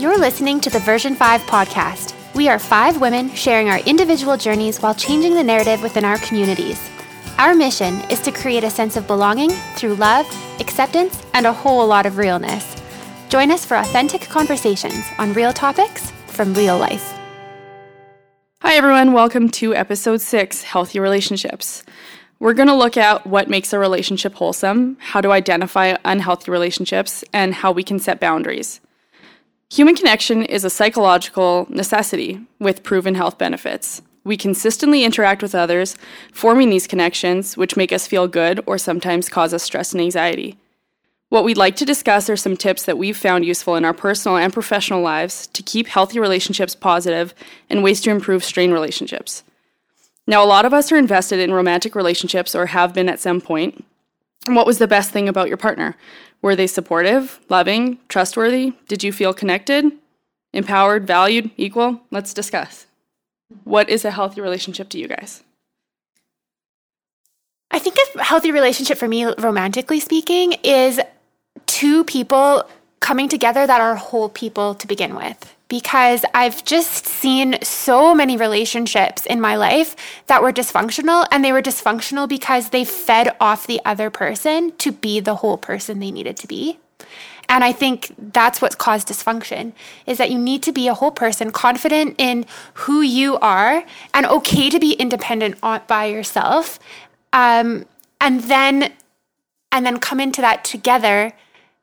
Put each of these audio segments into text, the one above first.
You're listening to the Version 5 podcast. We are five women sharing our individual journeys while changing the narrative within our communities. Our mission is to create a sense of belonging through love, acceptance, and a whole lot of realness. Join us for authentic conversations on real topics from real life. Hi, everyone. Welcome to episode six Healthy Relationships. We're going to look at what makes a relationship wholesome, how to identify unhealthy relationships, and how we can set boundaries. Human connection is a psychological necessity with proven health benefits. We consistently interact with others, forming these connections, which make us feel good or sometimes cause us stress and anxiety. What we'd like to discuss are some tips that we've found useful in our personal and professional lives to keep healthy relationships positive and ways to improve strained relationships. Now, a lot of us are invested in romantic relationships or have been at some point. What was the best thing about your partner? Were they supportive, loving, trustworthy? Did you feel connected, empowered, valued, equal? Let's discuss. What is a healthy relationship to you guys? I think a healthy relationship for me, romantically speaking, is two people coming together that are whole people to begin with. Because I've just seen so many relationships in my life that were dysfunctional, and they were dysfunctional because they fed off the other person to be the whole person they needed to be. And I think that's what's caused dysfunction is that you need to be a whole person, confident in who you are, and okay to be independent by yourself. Um, and then and then come into that together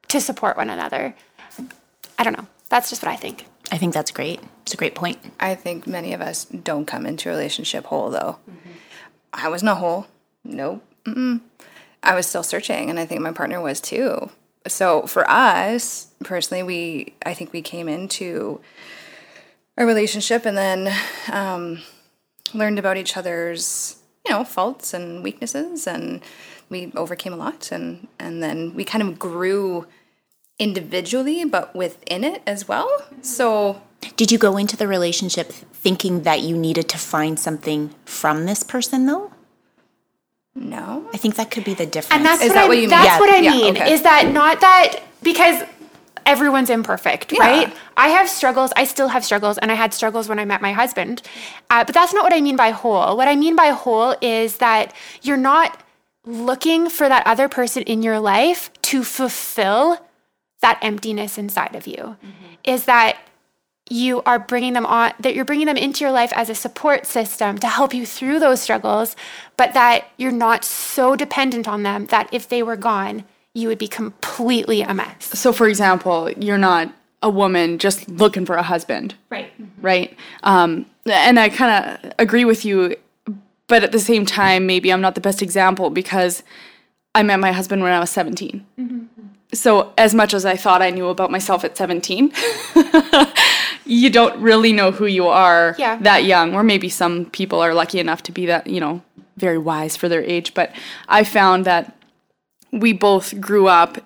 to support one another. I don't know. That's just what I think. I think that's great. It's a great point. I think many of us don't come into a relationship whole, though. Mm-hmm. I was not whole. Nope. Mm-mm. I was still searching, and I think my partner was too. So for us personally, we I think we came into a relationship and then um, learned about each other's you know faults and weaknesses, and we overcame a lot, and and then we kind of grew individually, but within it as well. So, did you go into the relationship thinking that you needed to find something from this person, though? No, I think that could be the difference. And that's is what that I, what you mean? That's yeah. what I mean. Okay. Is that not that because everyone's imperfect, yeah. right? I have struggles. I still have struggles, and I had struggles when I met my husband. Uh, but that's not what I mean by whole. What I mean by whole is that you're not looking for that other person in your life to fulfill that emptiness inside of you. Mm-hmm. is that you are bringing them on that you're bringing them into your life as a support system to help you through those struggles but that you're not so dependent on them that if they were gone you would be completely a mess. So for example you're not a woman just looking for a husband. Right. Right? Um, and i kind of agree with you but at the same time maybe i'm not the best example because i met my husband when i was 17 mm-hmm so as much as I thought I knew about myself at 17, you don't really know who you are yeah. that young. Or maybe some people are lucky enough to be that, you know, very wise for their age. But I found that we both grew up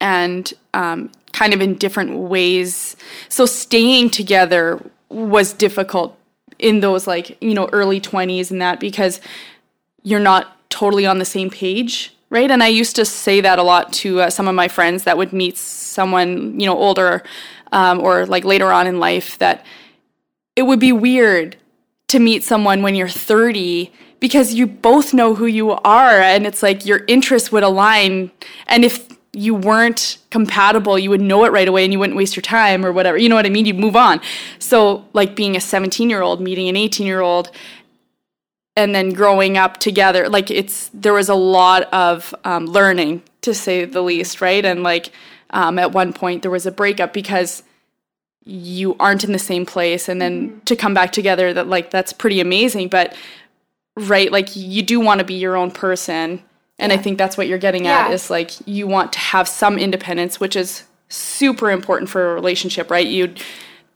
and um, kind of in different ways. So staying together was difficult in those like, you know, early 20s and that because you're not totally on the same page right? And I used to say that a lot to uh, some of my friends that would meet someone, you know, older um, or like later on in life that it would be weird to meet someone when you're 30 because you both know who you are and it's like your interests would align. And if you weren't compatible you would know it right away and you wouldn't waste your time or whatever. You know what i mean? You'd move on. So like being a 17 year old meeting an 18 year old and then growing up together like it's there was a lot of um, learning to say the least right and like um, at one point there was a breakup because you aren't in the same place and then mm-hmm. to come back together that like that's pretty amazing but right like you do want to be your own person and yeah. i think that's what you're getting yeah. at is like you want to have some independence which is super important for a relationship right you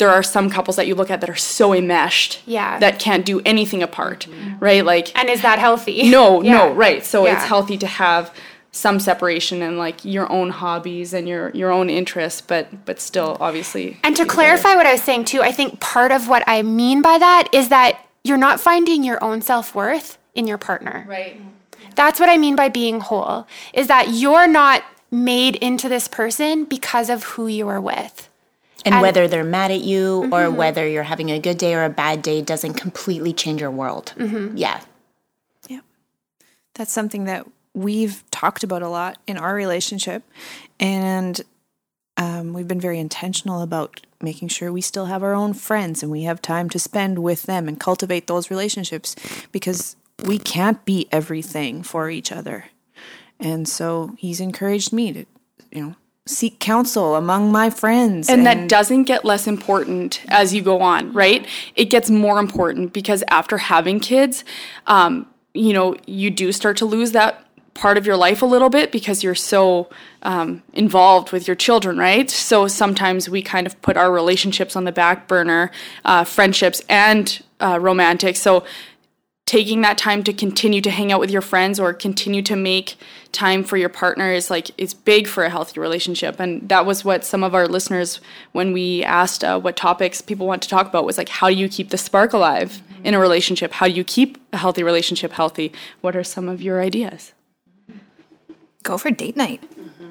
there are some couples that you look at that are so enmeshed yeah. that can't do anything apart, mm-hmm. right? Like And is that healthy? No, yeah. no, right. So yeah. it's healthy to have some separation and like your own hobbies and your your own interests but but still obviously and to clarify what i was saying too i think part of what i mean by that is that you're not finding your own self-worth in your partner right that's what i mean by being whole is that you're not made into this person because of who you are with And, whether they're mad at you or whether you're having a good day or a bad day doesn't completely change your world. Yeah. Yeah. That's something that we've talked about a lot in our relationship. And um, we've been very intentional about making sure we still have our own friends and we have time to spend with them and cultivate those relationships because we can't be everything for each other. And so he's encouraged me to, you know, seek counsel among my friends. And that doesn't get less important as you go on, right? It gets more important because after having kids, um, you know, you do start to lose that part of your life a little bit because you're so um, involved with your children, right? So sometimes we kind of put our relationships on the back burner, uh, friendships and uh, romantic. So taking that time to continue to hang out with your friends or continue to make time for your partner is like is big for a healthy relationship and that was what some of our listeners when we asked uh, what topics people want to talk about was like how do you keep the spark alive in a relationship how do you keep a healthy relationship healthy what are some of your ideas Go for date night.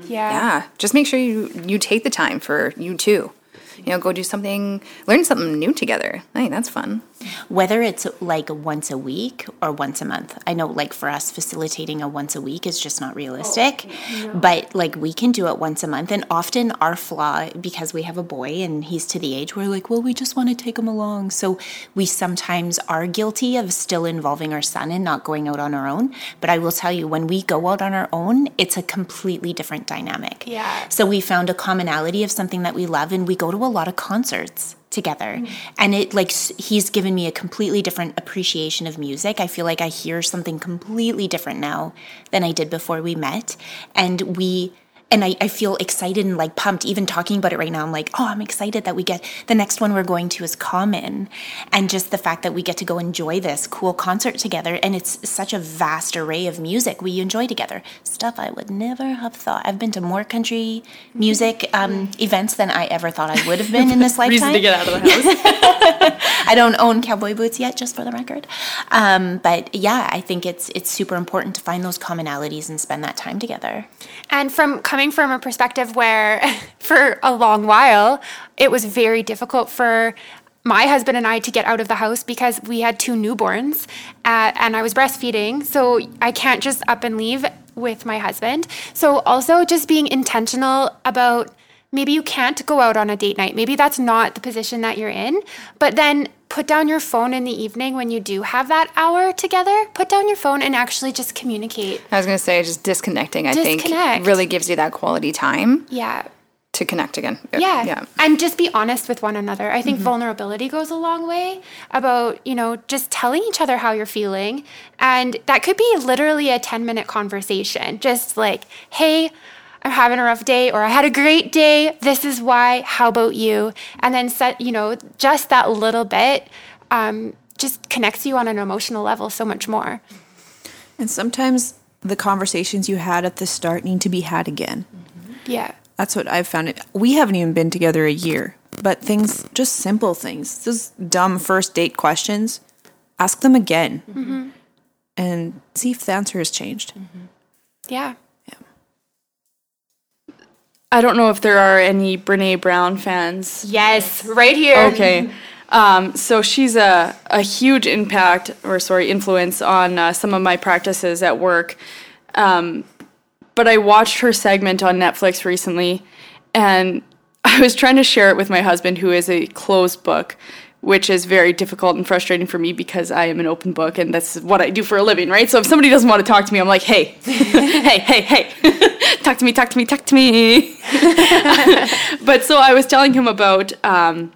Yeah. Yeah. Just make sure you you take the time for you too. You know, go do something, learn something new together. I think that's fun. Whether it's like once a week or once a month. I know, like for us, facilitating a once a week is just not realistic, oh, but like we can do it once a month. And often, our flaw, because we have a boy and he's to the age where, like, well, we just want to take him along. So we sometimes are guilty of still involving our son and not going out on our own. But I will tell you, when we go out on our own, it's a completely different dynamic. Yeah. So we found a commonality of something that we love, and we go to a lot of concerts together. And it like he's given me a completely different appreciation of music. I feel like I hear something completely different now than I did before we met. And we and I, I feel excited and like pumped even talking about it right now. I'm like oh i'm excited that we get the next one we're going to is common. And just the fact that we get to go enjoy this cool concert together and it's such a vast array of music we enjoy together. Stuff i would never have thought. I've been to more country music um, events than i ever thought i would have been in this lifetime. Reason to get out of the house. I don't own cowboy boots yet, just for the record. Um, but yeah, I think it's it's super important to find those commonalities and spend that time together. And from coming from a perspective where for a long while it was very difficult for my husband and I to get out of the house because we had two newborns uh, and I was breastfeeding. So I can't just up and leave with my husband. So also just being intentional about maybe you can't go out on a date night. Maybe that's not the position that you're in. But then put down your phone in the evening when you do have that hour together. Put down your phone and actually just communicate. I was going to say just disconnecting, I think, really gives you that quality time Yeah. to connect again. Yeah. Yeah. And just be honest with one another. I think mm-hmm. vulnerability goes a long way about, you know, just telling each other how you're feeling. And that could be literally a 10 minute conversation. Just like, hey, I'm having a rough day or I had a great day. This is why. How about you? And then set, you know, just that little bit um, just connects you on an emotional level so much more. and sometimes the conversations you had at the start need to be had again. Mm-hmm. Yeah. That's what I've found. It. We haven't even been together a year, but things, just simple things, those dumb first date questions, ask them again, mm-hmm. and see if the answer has changed. Mm-hmm. Yeah. I don't know if there are any Brené Brown fans Yes. Right here. Okay. Um, so she's a, a huge impact, or sorry, influence on uh, some of my practices at work. Um, but I watched her segment on Netflix recently, and I was trying to share it with my husband, who is a closed book, which is very difficult and frustrating for me because I am an open book, and that's what I do for a living, right? So if somebody doesn't want to talk to me, I'm like, hey, hey, hey, hey, talk to me, talk to me, talk to me. but so I was telling him about. Um,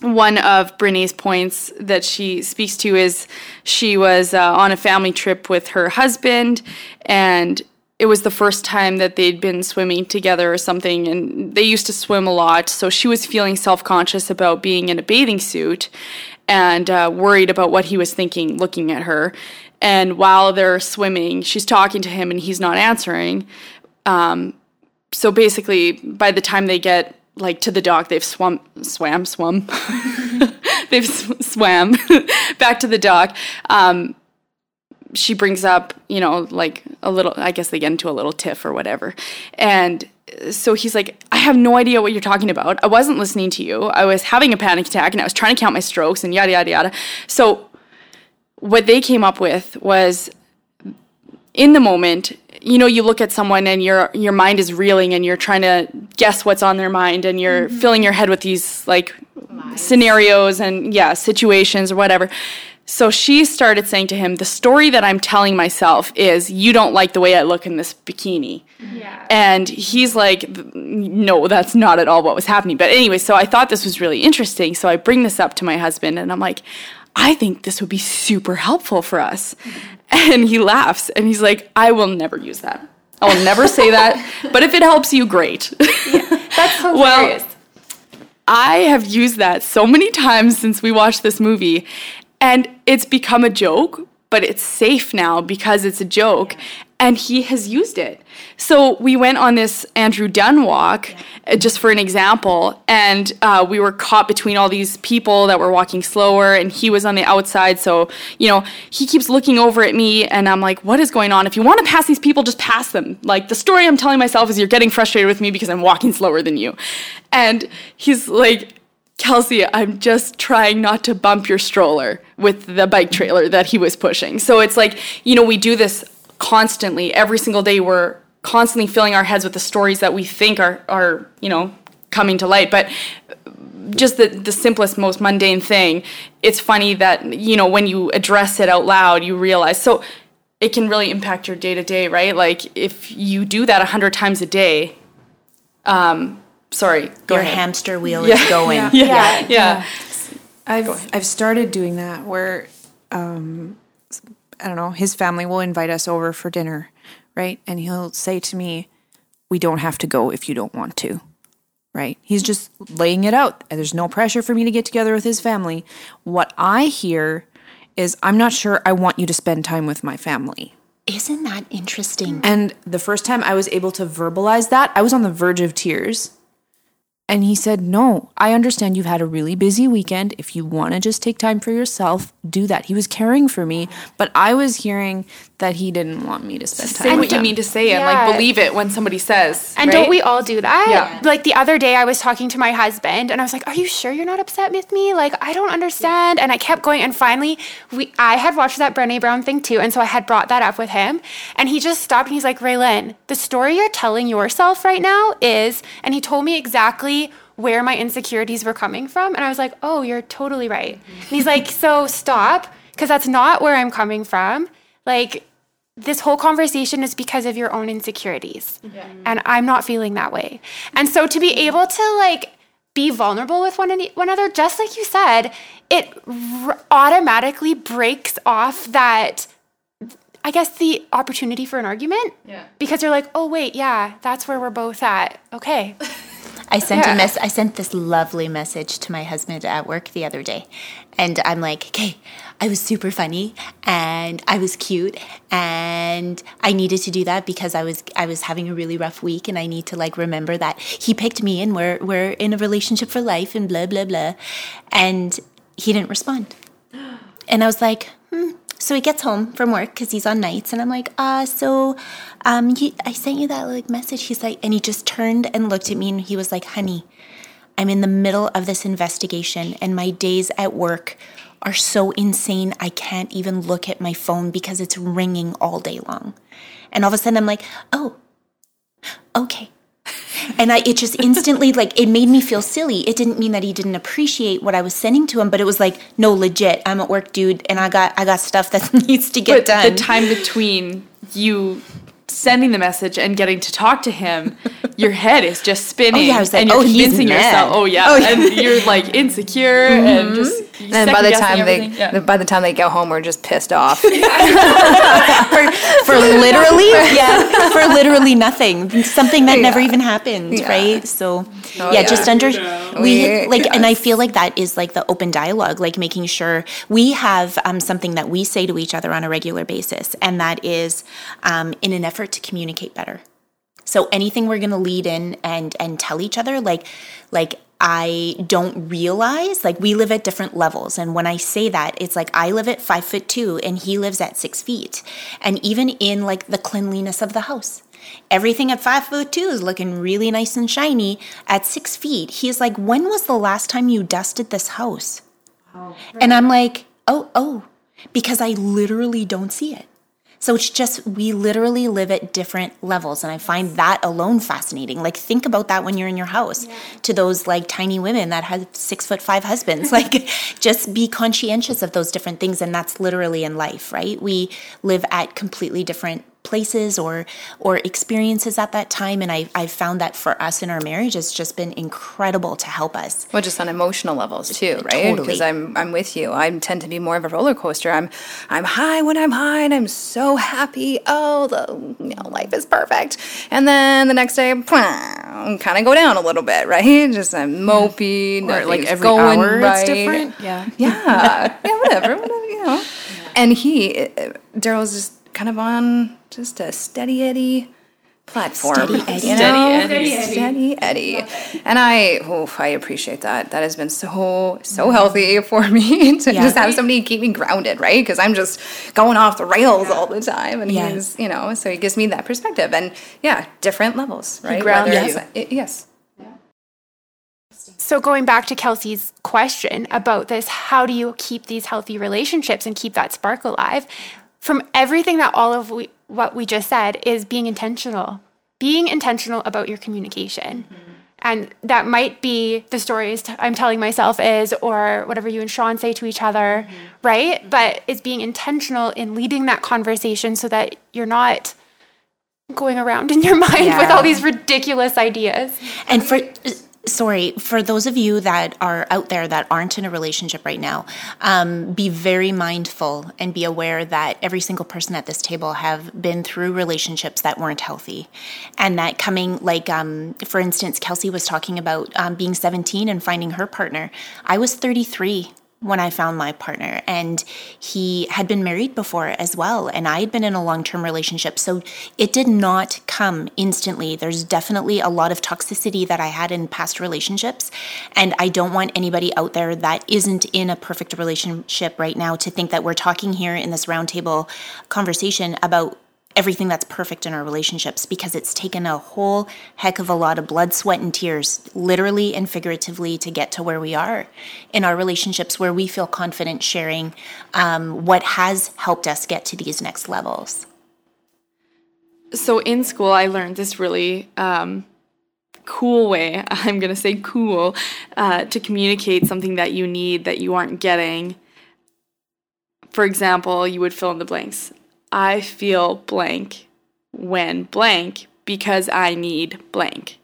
one of Brené's points that she speaks to is she was uh, on a family trip with her husband, and it was the first time that they'd been swimming together or something, and they used to swim a lot. So she was feeling self conscious about being in a bathing suit and uh, worried about what he was thinking looking at her. And while they're swimming, she's talking to him and he's not answering. Um, so basically, by the time they get like to the dock, they've swum, swam, swum, they've sw- swam back to the dock. Um, she brings up, you know, like a little. I guess they get into a little tiff or whatever, and so he's like, I have no idea what you're talking about. I wasn't listening to you. I was having a panic attack and I was trying to count my strokes and yada, yada, yada. So, what they came up with was in the moment, you know, you look at someone and your your mind is reeling and you're trying to guess what's on their mind and you're mm-hmm. filling your head with these like scenarios and yeah, situations or whatever. So she started saying to him, The story that I'm telling myself is, You don't like the way I look in this bikini. Yeah. And he's like, No, that's not at all what was happening. But anyway, so I thought this was really interesting. So I bring this up to my husband and I'm like, I think this would be super helpful for us. And he laughs and he's like, I will never use that. I will never say that. But if it helps you, great. That's hilarious. Well, I have used that so many times since we watched this movie, and it's become a joke, but it's safe now because it's a joke, and he has used it. So we went on this Andrew Dunn walk, uh, just for an example, and uh, we were caught between all these people that were walking slower, and he was on the outside. So, you know, he keeps looking over at me, and I'm like, what is going on? If you want to pass these people, just pass them. Like, the story I'm telling myself is you're getting frustrated with me because I'm walking slower than you. And he's like, Kelsey, I'm just trying not to bump your stroller with the bike trailer that he was pushing. So it's like, you know, we do this constantly. Every single day we're constantly filling our heads with the stories that we think are are, you know, coming to light. But just the, the simplest, most mundane thing, it's funny that, you know, when you address it out loud, you realize so it can really impact your day to day, right? Like if you do that a hundred times a day, um, sorry, go Your ahead. hamster wheel is going. yeah, yeah, yeah. I've I've started doing that where um I don't know, his family will invite us over for dinner, right? And he'll say to me, "We don't have to go if you don't want to." Right? He's just laying it out. There's no pressure for me to get together with his family. What I hear is I'm not sure I want you to spend time with my family. Isn't that interesting? And the first time I was able to verbalize that, I was on the verge of tears. And he said, No, I understand you've had a really busy weekend. If you want to just take time for yourself, do that. He was caring for me, but I was hearing that he didn't want me to spend time Say with what you mean to say and like believe it when somebody says. And right? don't we all do that? Yeah. Like the other day, I was talking to my husband, and I was like, "Are you sure you're not upset with me? Like, I don't understand." And I kept going, and finally, we I had watched that Brené Brown thing too, and so I had brought that up with him, and he just stopped and he's like, "Raylan, the story you're telling yourself right now is," and he told me exactly where my insecurities were coming from, and I was like, "Oh, you're totally right." And he's like, "So stop, because that's not where I'm coming from." Like this whole conversation is because of your own insecurities. And I'm not feeling that way. And so to be able to like be vulnerable with one, an- one another, just like you said, it r- automatically breaks off that, I guess, the opportunity for an argument. Yeah. Because you're like, oh, wait, yeah, that's where we're both at. Okay. I sent Yeah. a mess. I sent this lovely message to my husband at work the other day, and I'm like, "Okay, I was super funny, and I was cute, and I needed to do that because I was I was having a really rough week, and I need to like remember that he picked me, and we're we're in a relationship for life, and blah blah blah," and he didn't respond, and I was like, hmm. So he gets home from work because he's on nights, and I'm like, uh, so, um, I sent you that like message. He's like, and he just turned and looked at me, and he was like, honey, I'm in the middle of this investigation, and my days at work are so insane. I can't even look at my phone because it's ringing all day long. And all of a sudden, I'm like, oh, okay. And I, it just instantly, like, it made me feel silly. It didn't mean that he didn't appreciate what I was sending to him, but it was like, no, legit. I'm at work, dude, and I got, I got stuff that needs to get but done. the time between you sending the message and getting to talk to him, your head is just spinning. Oh, yeah, I was like, and you're oh, he's convincing mad. yourself. Oh yeah, Oh, yeah. and you're like insecure and just. And then by the time they. Yeah. by the time they go home, we're just pissed off. for, for literally, yeah, for literally nothing, something that never even happened, Yeah. right? So, Oh, yeah, yeah. just under we We- like, and I feel like that is like the open dialogue, like making sure we have um, something that we say to each other on a regular basis, and that is um, in an effort to communicate better. So anything we're gonna lead in and and tell each other, like like I don't realize like we live at different levels. And when I say that, it's like I live at five foot two and he lives at six feet. And even in like the cleanliness of the house, everything at five foot two is looking really nice and shiny. At six feet, he's like, When was the last time you dusted this house? Oh, and I'm like, Oh, oh, because I literally don't see it. So it's just, we literally live at different levels. And I find that alone fascinating. Like, think about that when you're in your house to those like tiny women that have six foot five husbands. like, just be conscientious of those different things. And that's literally in life, right? We live at completely different places or or experiences at that time and I I found that for us in our marriage it's just been incredible to help us. Well, just on emotional levels too, right? Totally. Because I'm I'm with you. I tend to be more of a roller coaster. I'm I'm high when I'm high, and I'm so happy. Oh, the you know life is perfect. And then the next day, I'm kind of go down a little bit, right? Just I'm mopey. Or like every going hour right. it's different. Yeah. Yeah, yeah, whatever, whatever, you know. And he, uh, Daryl's just kind of on just a steady Eddie platform. Steady Eddie. you Steady know? Eddie. Steady Eddie. And I, oh, I appreciate that. That has been so, so healthy for me to Yeah. just have somebody keep me grounded, right? Because I'm just going off the rails all the time. And Yeah. he's, you know, so he gives me that perspective. And yeah, different levels, right? grounds Whether you. it- yes. So going back to Kelsey's question about this, how do you keep these healthy relationships and keep that spark alive? From everything that all of we, what we just said is being intentional. Being intentional about your communication. Mm-hmm. And that might be the stories t- I'm telling myself is, or whatever you and Sean say to each other, mm-hmm. right? But it's being intentional in leading that conversation so that you're not going around in your mind with all these ridiculous ideas. And for sorry, for those of you that are out there that aren't in a relationship right now, um, be very mindful and be aware that every single person at this table have been through relationships that weren't healthy, and that coming like um, for instance, Kelsey was talking about um, being 17 and finding her partner. I was 33 when I found my partner. And he had been married before as well. And I had been in a long term relationship. So it did not come instantly. There's definitely a lot of toxicity that I had in past relationships. And I don't want anybody out there that isn't in a perfect relationship right now to think that we're talking here in this roundtable conversation about everything that's perfect in our relationships because it's taken a whole heck of a lot of blood, sweat, and tears, literally and figuratively, to get to where we are in our relationships where we feel confident sharing um, what has helped us get to these next levels. so in school i learned this really um, cool way i'm going to say cool uh, to communicate something that you need that you aren't getting for example you would fill in the blanks i feel blank when blank because i need blank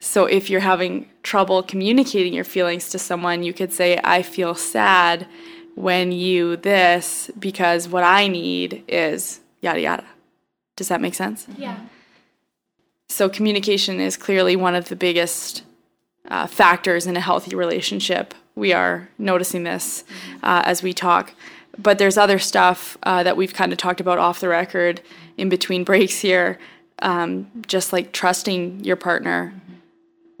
so if you're having trouble communicating your feelings to someone you could say i feel sad when you this because what i need is yada yada does that make sense? Yeah. So, communication is clearly one of the biggest uh, factors in a healthy relationship. We are noticing this uh, as we talk. But there's other stuff uh, that we've kind of talked about off the record in between breaks here, um, just like trusting your partner.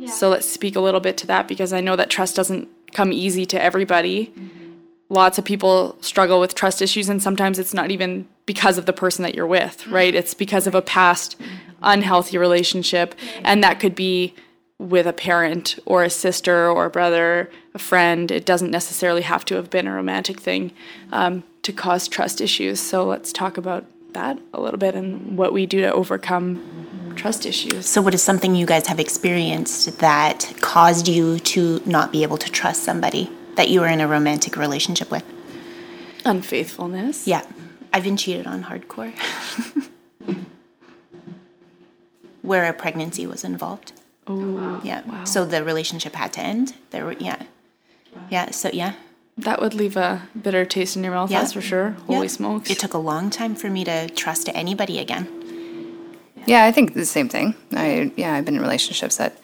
So, let's speak a little bit to that because I know that trust doesn't come easy to everybody. Lots of people struggle with trust issues, and sometimes it's not even because of the person that you're with, right? It's because of a past unhealthy relationship, and that could be with a parent or a sister or a brother, a friend. It doesn't necessarily have to have been a romantic thing um, to cause trust issues. So let's talk about that a little bit and what we do to overcome trust issues. So, what is something you guys have experienced that caused you to not be able to trust somebody that you were in a romantic relationship with? Unfaithfulness. Yeah, I've been cheated on hardcore. Where a pregnancy was involved. Oh, wow. Yeah. So the relationship had to end. There were yeah. Yeah, so yeah. that would leave a bitter taste in your mouth, Yeah. that's for sure. Holy Yeah. smokes. It took a long time for me to trust anybody again. Yeah, I think the same thing. I yeah, I've been in relationships that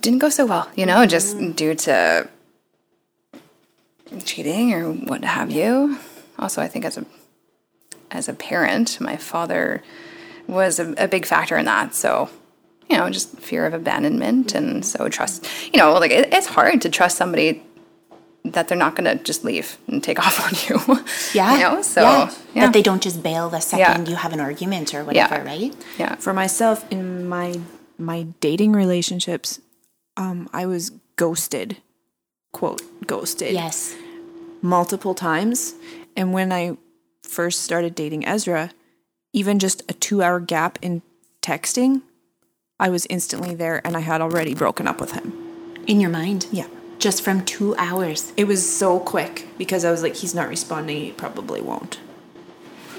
didn't go so well, you know, just mm-hmm. due to cheating or what have you. Also, I think as a as a parent, my father was a, a big factor in that. So, you know, just fear of abandonment. And so trust, you know, like it, it's hard to trust somebody that they're not going to just leave and take off on you. Yeah. You know, so yeah. yeah. That they don't just bail the second Yeah. you have an argument or whatever, Yeah. right? yeah. For myself, in my my dating relationships, um, I was ghosted, quote ghosted, Yes. multiple times. And when I first started dating Ezra, even just a two hour gap in texting, I was instantly there, and I had already broken up with him. In your mind. Yeah. Just from two hours. It was so quick because I was like, he's not responding. He probably won't.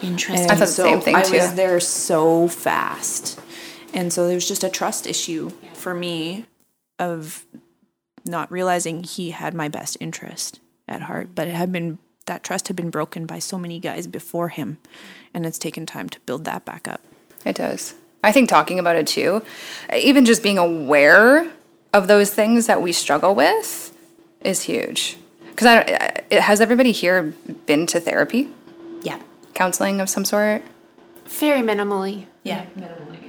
Interesting. I thought the same thing, I too. was there so fast. And so there was just a trust issue for me of not realizing he had my best interest at heart. But it had been, that trust had been broken by so many guys before him. And it's taken time to build that back up. It does. I think talking about it too, even just being aware of those things that we struggle with is huge. Because I, I- has everybody here been to therapy, yeah. counseling of some sort? Very minimally. Yeah.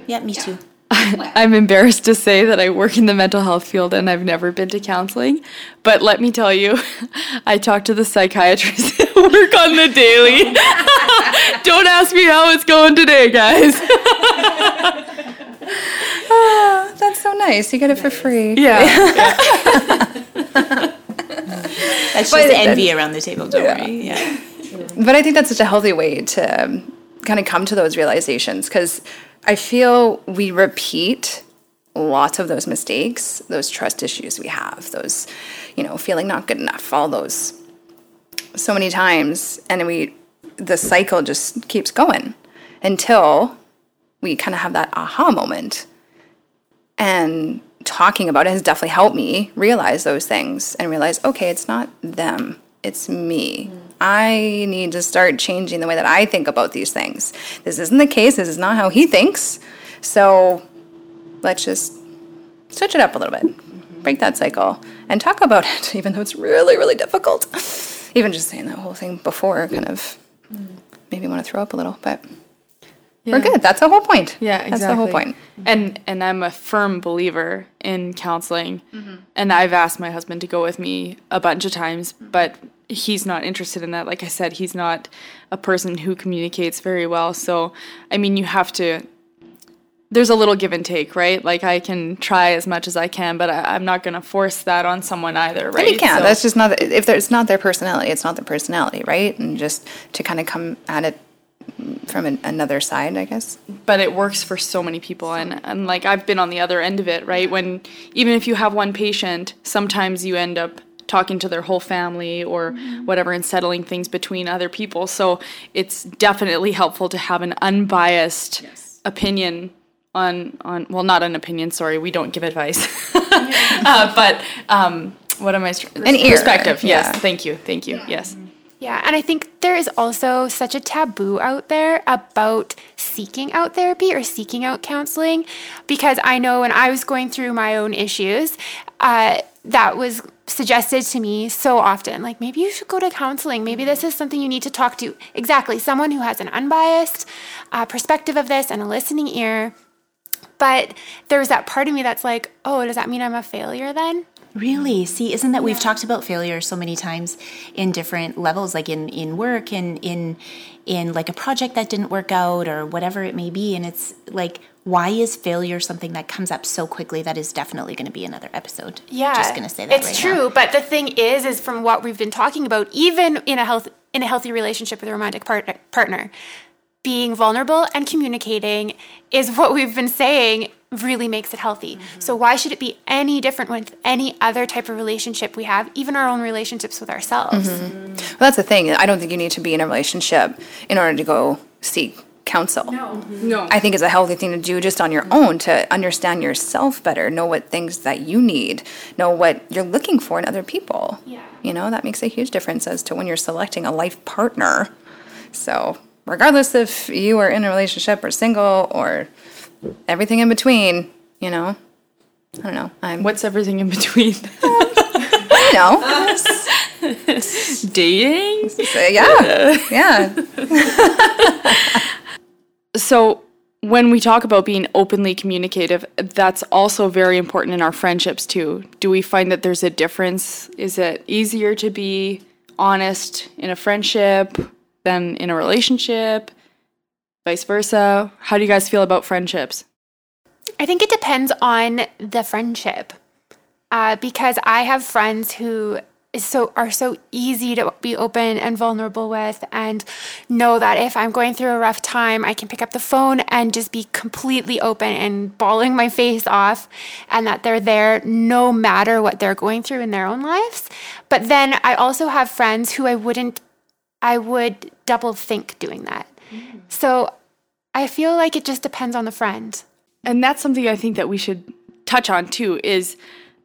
Yeah, me too. I'm embarrassed to say that I work in the mental health field and I've never been to counseling. But let me tell you, I talk to the psychiatrist at work on the daily. Don't ask me how it's going today, guys. That's so nice. You get it for free. Yeah. That's just But it- envy around the table, don't worry. Yeah. But I think that's such a healthy way to um, kind of come to those realizations because I feel we repeat lots of those mistakes, those trust issues we have, those, you know, feeling not good enough, all those so many times. And we, the cycle just keeps going until we kind of have that aha moment. And talking about it has definitely helped me realize those things and realize, okay, it's not them, it's me. I need to start changing the way that I think about these things. This isn't the case, this is not how he thinks. So let's just switch it up a little bit, mm-hmm. break that cycle, and talk about it, even though it's really, really difficult. Even just saying that whole thing before kind of made me want to throw up a little, but we're good. That's the whole point. Yeah, exactly. That's the whole point. And and I'm a firm believer in counseling. Mm-hmm. And I've asked my husband to go with me a bunch of times, but he's not interested in that. Like I said, he's not a person who communicates very well. So, I mean, you have to there's a little give and take, right? Like I can try as much as I can, but I, I'm not going to force that on someone either, right? And you can't. So- That's just not. If it's not their personality, it's not their personality, right? And just to kind of come at it from an, another side, I guess. but it works for so many people and, and like i've been on the other end of it right when even if you have one patient sometimes you end up talking to their whole family or mm-hmm. whatever and settling things between other people so it's definitely helpful to have an unbiased opinion on on well not an opinion sorry we don't give advice uh, but um what am i str- An ear, perspective yes yeah. thank you thank you yes Yeah, and I think there is also such a taboo out there about seeking out therapy or seeking out counseling because I know when I was going through my own issues, uh, that was suggested to me so often. Like, maybe you should go to counseling. Maybe this is something you need to talk to. Exactly, someone who has an unbiased uh, perspective of this and a listening ear. But there's that part of me that's like, oh, does that mean I'm a failure then? Really? See, isn't that we've talked about failure so many times in different levels, like in in work and in in like a project that didn't work out or whatever it may be. And it's like, why is failure something that comes up so quickly that is definitely going to be another episode? Yeah, just going to say that. It's right true, now. but the thing is, is from what we've been talking about, even in a health in a healthy relationship with a romantic part- partner, being vulnerable and communicating is what we've been saying really makes it healthy. Mm-hmm. So why should it be any different with any other type of relationship we have, even our own relationships with ourselves? Mm-hmm. Well, that's the thing. I don't think you need to be in a relationship in order to go seek counsel. no I think it's a healthy thing to do just on your own to understand yourself better, know what things that you need, know what you're looking for in other people. Yeah. You know, that makes a huge difference as to when you're selecting a life partner. So, regardless if you are in a relationship or single or everything in between, you know, I don't know. I'm, what's everything in between you know, dating yeah, yeah. so when we talk about being openly communicative, that's also very important in our friendships too. Do we find that there's a difference? Is it easier to be honest in a friendship than in a relationship? Vice versa? How do you guys feel about friendships? I think it depends on the friendship. Uh, because I have friends who so are so easy to be open and vulnerable with and know that if I'm going through a rough time, I can pick up the phone and just be completely open and bawling my face off and that they're there no matter what they're going through in their own lives. But then I also have friends who I wouldn't I would double think doing that. Mm. So I feel like it just depends on the friend. And that's something I think that we should touch on too is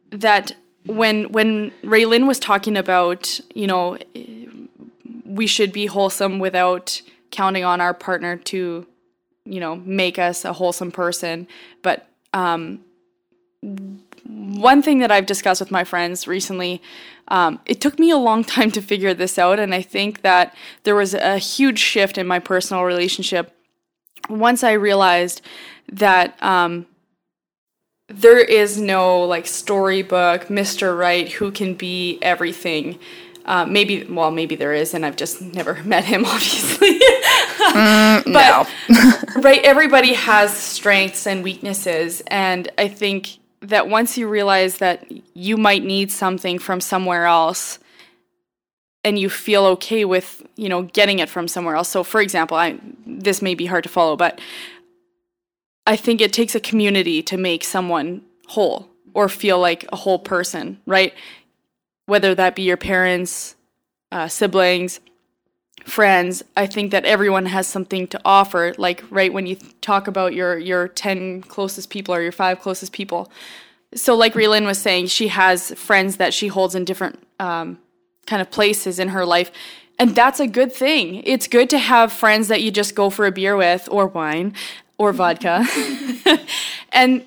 that when when Raylin was talking about, you know, we should be wholesome without counting on our partner to, you know, make us a wholesome person. But um, one thing that I've discussed with my friends recently, um, it took me a long time to figure this out, and I think that there was a huge shift in my personal relationship once I realized that. Um, there is no like storybook Mr. Right who can be everything. Uh, maybe well maybe there is and I've just never met him obviously. mm, but right everybody has strengths and weaknesses and I think that once you realize that you might need something from somewhere else and you feel okay with you know getting it from somewhere else so for example i this may be hard to follow but I think it takes a community to make someone whole or feel like a whole person, right? Whether that be your parents, uh, siblings, friends, I think that everyone has something to offer. Like right when you talk about your your ten closest people or your five closest people. So like Raylin was saying, she has friends that she holds in different um, kind of places in her life. And that's a good thing. It's good to have friends that you just go for a beer with or wine or vodka. and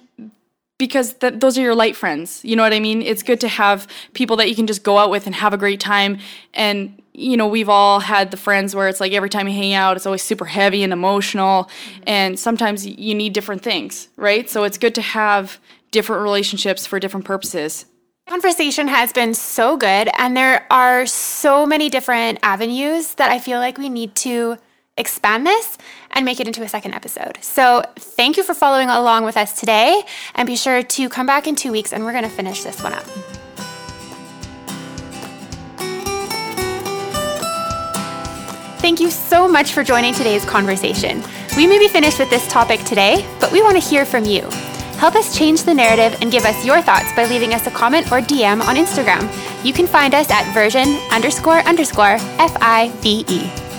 because th- those are your light friends. You know what I mean? It's good to have people that you can just go out with and have a great time. And, you know, we've all had the friends where it's like every time you hang out, it's always super heavy and emotional. Mm-hmm. And sometimes you need different things, right? So it's good to have different relationships for different purposes. Conversation has been so good, and there are so many different avenues that I feel like we need to expand this and make it into a second episode. So, thank you for following along with us today, and be sure to come back in two weeks and we're going to finish this one up. Thank you so much for joining today's conversation. We may be finished with this topic today, but we want to hear from you. Help us change the narrative and give us your thoughts by leaving us a comment or DM on Instagram. You can find us at version underscore underscore F I V E.